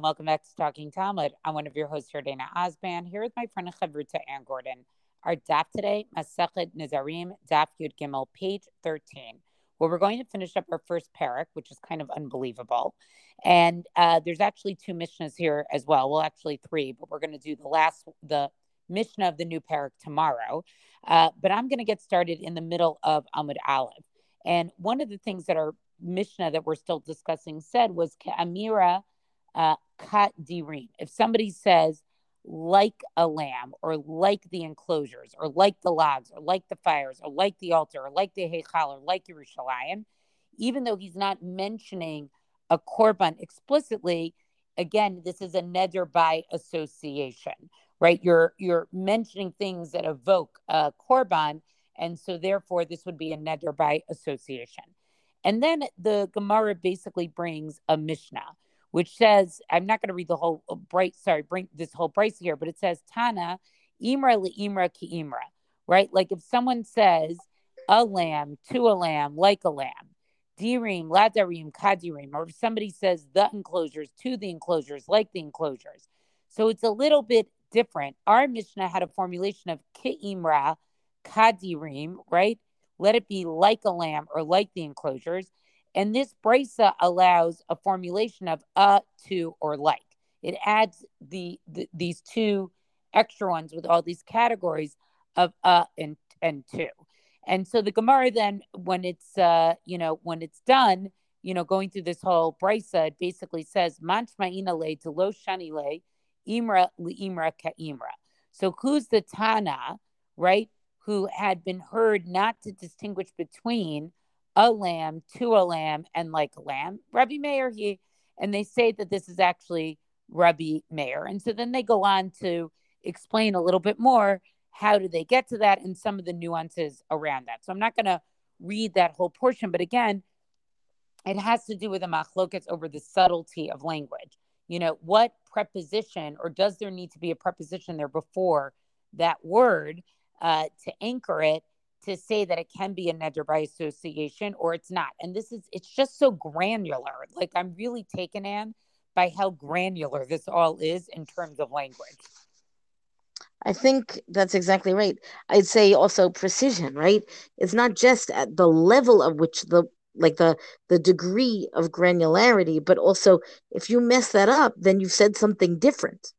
Hello, welcome back to Talking Talmud. I'm one of your hosts here, Dana Osban, here with my friend Chavruta Anne Gordon. Our daf today, Masechet Nedarim, daf Yud Gimel, page 13, where we're going to finish up our first parak, which is kind of unbelievable. And uh, there's actually two mishnahs here as well. Well, actually three, but we're going to do the last, the mishnah of the new parak tomorrow. Uh, but I'm going to get started in the middle of Amud Aleph. And one of the things that our mishnah that we're still discussing said was Amira uh, kat dirim. If somebody says like a lamb or like the enclosures or like the logs or like the fires or like the altar or like the heichal or like Yerushalayim, even though he's not mentioning a korban explicitly, again, this is a neder by association, right? You're you're mentioning things that evoke a korban, and so therefore this would be a neder by association. And then the Gemara basically brings a Mishnah which says, I'm not going to read the whole uh, bright, sorry, bring this whole price here, but it says Tana, Imra Imra ki Imra, right? Like if someone says a lamb to a lamb, like a lamb, dirim, ladarim, kadirim, or if somebody says the enclosures to the enclosures, like the enclosures. So it's a little bit different. Our Mishnah had a formulation of ki Imra, kadirim, right? Let it be like a lamb or like the enclosures. And this brisa allows a formulation of a, to, or like. It adds the, the these two extra ones with all these categories of a and and two. And so the Gemara then, when it's uh, you know, when it's done, you know, going through this whole brisa, it basically says manchma'ina le to lo shani le imra li imra ka imra. So who's the Tana, right? Who had been heard not to distinguish between a lamb to a lamb and like lamb. Rabbi Meir, he, and they say that this is actually Rabbi Meir. And so then they go on to explain a little bit more how do they get to that and some of the nuances around that. So I'm not going to read that whole portion, but again, it has to do with the machlokets over the subtlety of language. You know, what preposition or does there need to be a preposition there before that word uh, to anchor it to say that it can be a neder by association or it's not. And this is, it's just so granular. Like I'm really taken in by how granular this all is in terms of language. I think that's exactly right. I'd say also precision, right? It's not just at the level of which the like the the degree of granularity, but also if you mess that up, then you've said something different.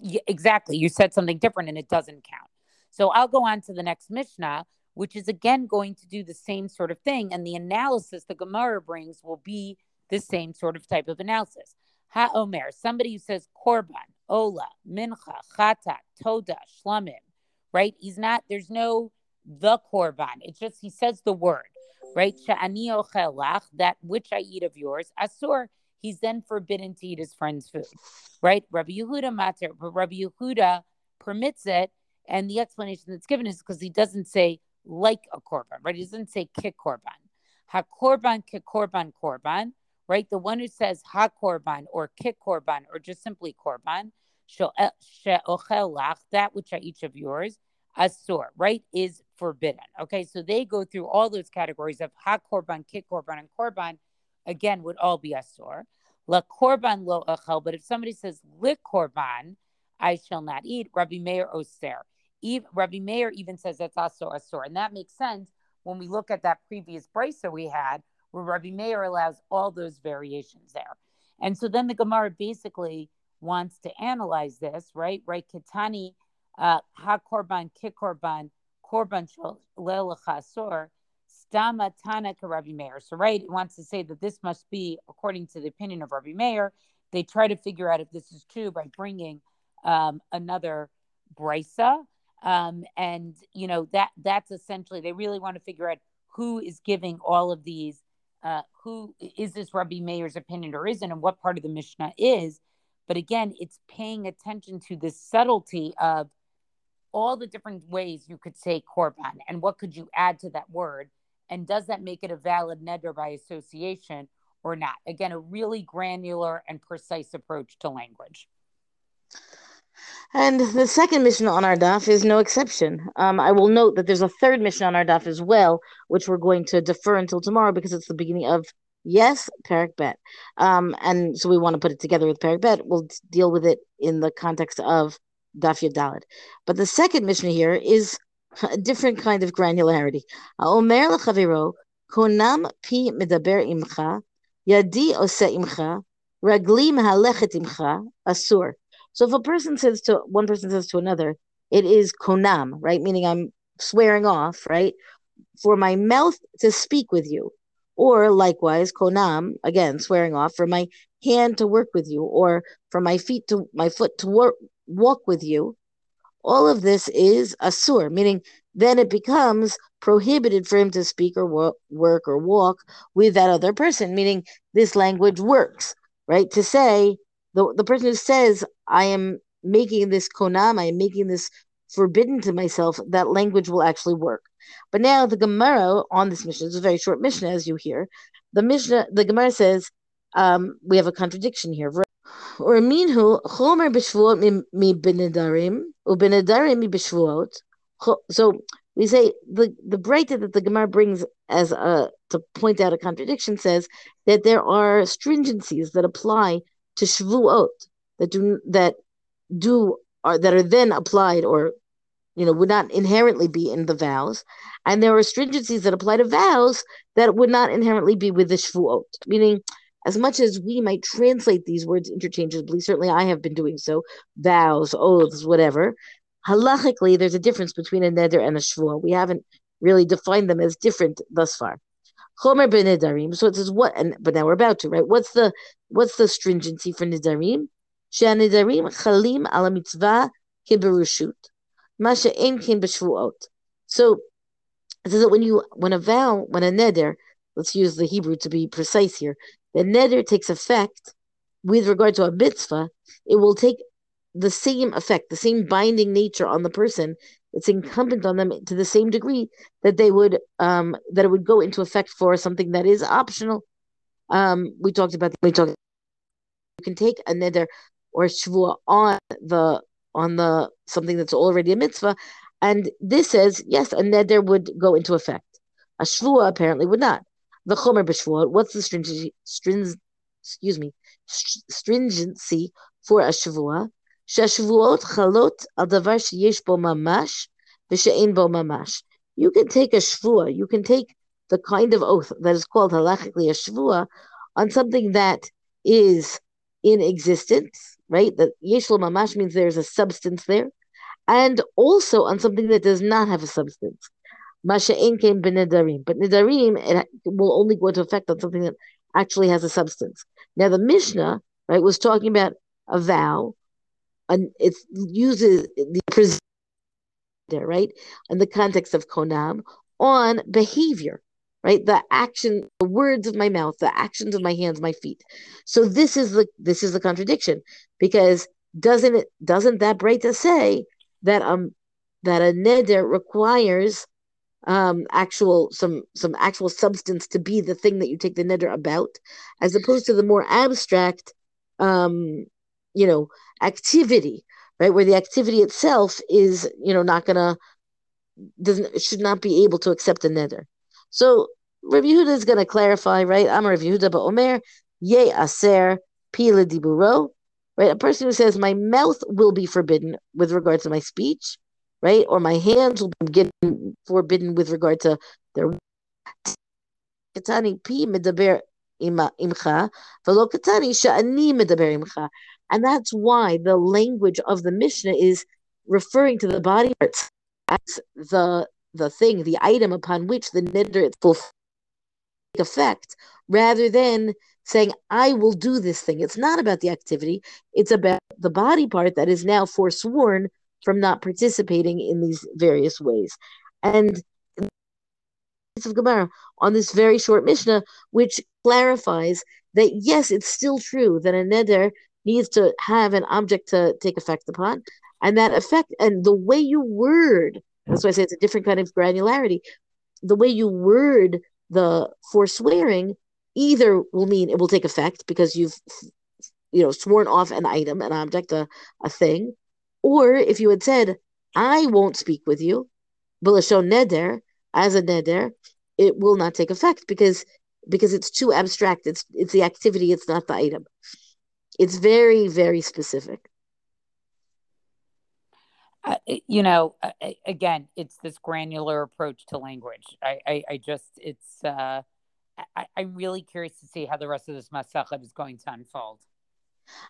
Yeah, exactly. You said something different and it doesn't count. So I'll go on to the next Mishnah, which is again going to do the same sort of thing. And the analysis the Gemara brings will be the same sort of type of analysis. Ha Omer, somebody who says Korban, Ola, Mincha, Chata, Toda, Shlamim, right? He's not, there's no the Korban. It's just, he says the word, right? Sha'ani ochelach, that which I eat of yours, Asur, he's then forbidden to eat his friend's food, right? Rabbi Yehuda matter, but Rabbi Yehuda permits it and the explanation that's given is because he doesn't say like a korban, right? He doesn't say kik korban. Ha korban, kik korban, korban, right? The one who says ha korban or kik korban or just simply korban, eh, that which are each of yours, asur, right, is forbidden. Okay, so they go through all those categories of ha korban, kik korban, and korban, again, would all be asur. La korban lo achel, but if somebody says lik korban, I shall not eat, Rabbi Meir oser. Even, Rabbi Meir even says that's also asur. And that makes sense when we look at that previous brisa we had, where Rabbi Meir allows all those variations there. And so then the Gemara basically wants to analyze this, right? Right? Kitani, uh, ha korban, kik korban, lelachasor, stama tana Rabbi Meir. So, right, it wants to say that this must be according to the opinion of Rabbi Meir. They try to figure out if this is true by bringing um, another brisa um, and you know that that's essentially they really want to figure out who is giving all of these uh, who is this rabbi meir's opinion or isn't and what part of the mishnah is. But again it's paying attention to the subtlety of all the different ways you could say korban and what could you add to that word and does that make it a valid neder by association or not? Again a really granular and precise approach to language and the second mission on our daf is no exception. Um, I will note that there's a third mission on our daf as well, which we're going to defer until tomorrow because it's the beginning of Yes, Perik Bet. Um, and so we want to put it together with Perik Bet. We'll deal with it in the context of Daf Yud Dalet. But the second mission here is a different kind of granularity. Omer lechaviro konam pi medaber imcha yadi ose imcha ragli mehalechet imcha asur. So if a person says to one person says to another, it is konam, right? Meaning I'm swearing off, right? For my mouth to speak with you or likewise, konam, again, swearing off, for my hand to work with you, or for my feet to my foot to work, walk with you. All of this is asur, meaning then it becomes prohibited for him to speak or work or walk with that other person, meaning this language works, right? To say the, the person who says, I am making this konam, I am making this forbidden to myself, that language will actually work. But now the Gemara on this Mishnah is a very short Mishnah, as you hear. The Mishnah, the Gemara says, um, we have a contradiction here. Or minhu chomer b'shvuot mi b'nedarim u'b'nedarim mi b'shvuot. So we say the the breita that the Gemara brings as a to point out a contradiction says that there are stringencies that apply to shvuot that do that do are that are then applied or you know, would not inherently be in the vows. And there are stringencies that apply to vows that would not inherently be with the shvuot, meaning as much as we might translate these words interchangeably, certainly I have been doing so, vows, oaths, whatever. Halachically, there's a difference between a neder and a shvuah. We haven't really defined them as different thus far. Chomer b'nedarim. So it says what, and but now we're about to right. What's the what's the stringency for nedarim? She'anedarim chalim ala mitzvah kiberushut. Masha Enkin B'Shvuot. So it says that when you when a vow, when a neder, let's use the Hebrew to be precise here, the neder takes effect with regard to a mitzvah, it will take the same effect, the same binding nature on the person. It's incumbent on them to the same degree that they would um, that it would go into effect for something that is optional. Um, we talked about we talked. You can take a neder or shvua on the on the something that's already a mitzvah. And this says, yes, a neder would go into effect. A shvua apparently would not. The chomer b'shvuot, what's the stringency, string, excuse me, stringency for a shvua? Shashvuot chalot al davar sheyesh bo mamash v'she'en bo mamash. You can take a shvua, you can take the kind of oath that is called halachically a shvua on something that is in existence right? That yeshlo mamash means there's a substance there, and also on something that does not have a substance. Masha'in came b'nedarim, but nedarim it will only go into effect on something that actually has a substance. Now the Mishnah, right, was talking about a vow, and it uses the there, right, in the context of konam on behavior right? The action the words of my mouth the actions of my hands my feet. So this is the this is the contradiction because doesn't it doesn't that breita say that um that a neder requires um actual some some actual substance to be the thing that you take the neder about as opposed to the more abstract um you know activity right where the activity itself is you know not gonna doesn't should not be able to accept a neder so Rabbi Yehuda is to clarify, right? I'm Rabbi Yehuda, but Omer, ye aser pila diburo, right? A person who says my mouth will be forbidden with regard to my speech, right? Or my hands will be forbidden with regard to their medaber And that's why the language of the Mishnah is referring to the body parts as the the thing, the item upon which the nidr will effect, rather than saying, I will do this thing. It's not about the activity, it's about the body part that is now forsworn from not participating in these various ways. And of Gemara on this very short Mishnah, which clarifies that yes, it's still true that a neder needs to have an object to take effect upon, and that effect and the way you word that's why I say it's a different kind of granularity. The way you word the forswearing either will mean it will take effect because you've you know sworn off an item, an object, a, a thing, or if you had said, I won't speak with you, Bilashon neder, as a neder, it will not take effect because because it's too abstract. It's it's the activity, it's not the item. It's very very specific. Uh, you know, uh, again, it's this granular approach to language. I, I, I just, it's, uh, I, am really curious to see how the rest of this Masachet is going to unfold.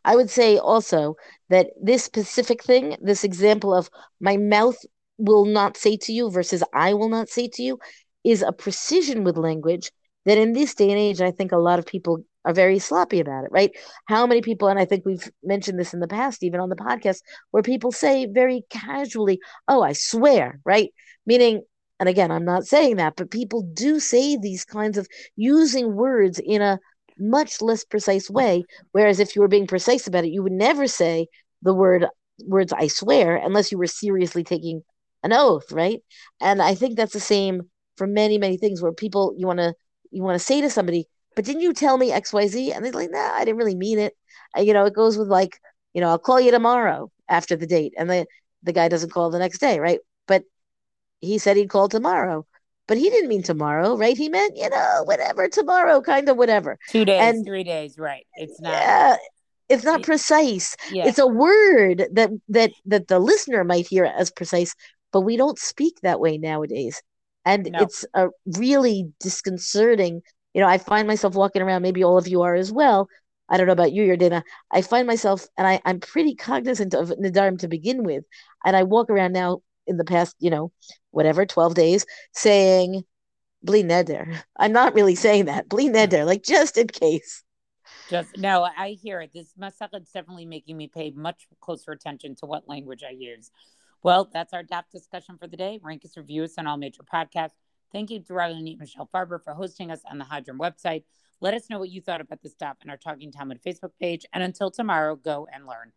I would say also that this specific thing, this example of my mouth will not say to you versus I will not say to you, is a precision with language that in this day and age, I think a lot of people are very sloppy about it, right? How many people, and I think we've mentioned this in the past, even on the podcast, where people say very casually, Oh, I swear, right? Meaning, and again, I'm not saying that, but people do say these kinds of using words in a much less precise way. Whereas if you were being precise about it, you would never say the word words I swear unless you were seriously taking an oath, right? And I think that's the same for many, many things where people you want to you want to say to somebody, but didn't you tell me XYZ? And they're like, nah, I didn't really mean it. And, you know, it goes with like, you know, I'll call you tomorrow after the date. And the, the guy doesn't call the next day, right? But he said he'd call tomorrow. But he didn't mean tomorrow, right? He meant, you know, whatever, tomorrow, kind of whatever. Two days, and, three days, right. It's not yeah, it's not precise. Yeah. It's a word that that that the listener might hear as precise, but we don't speak that way nowadays. And no. it's a really disconcerting you know, I find myself walking around, maybe all of you are as well. I don't know about you, Yardena. I find myself, and I, I'm pretty cognizant of Nedarim to begin with. And I walk around now in the past, you know, whatever, 12 days, saying, Bli Neder. I'm not really saying that. Bli Neder, like just in case. Just no, I hear it. This Masachet is definitely making me pay much closer attention to what language I use. Well, that's our DAF discussion for the day. Rank us, review us on all major podcasts Thank you to Rabbanit Michelle Farber for hosting us on the Hadran website. Let us know what you thought about this stuff on our Talking Talmud Facebook page. And until tomorrow, go and learn.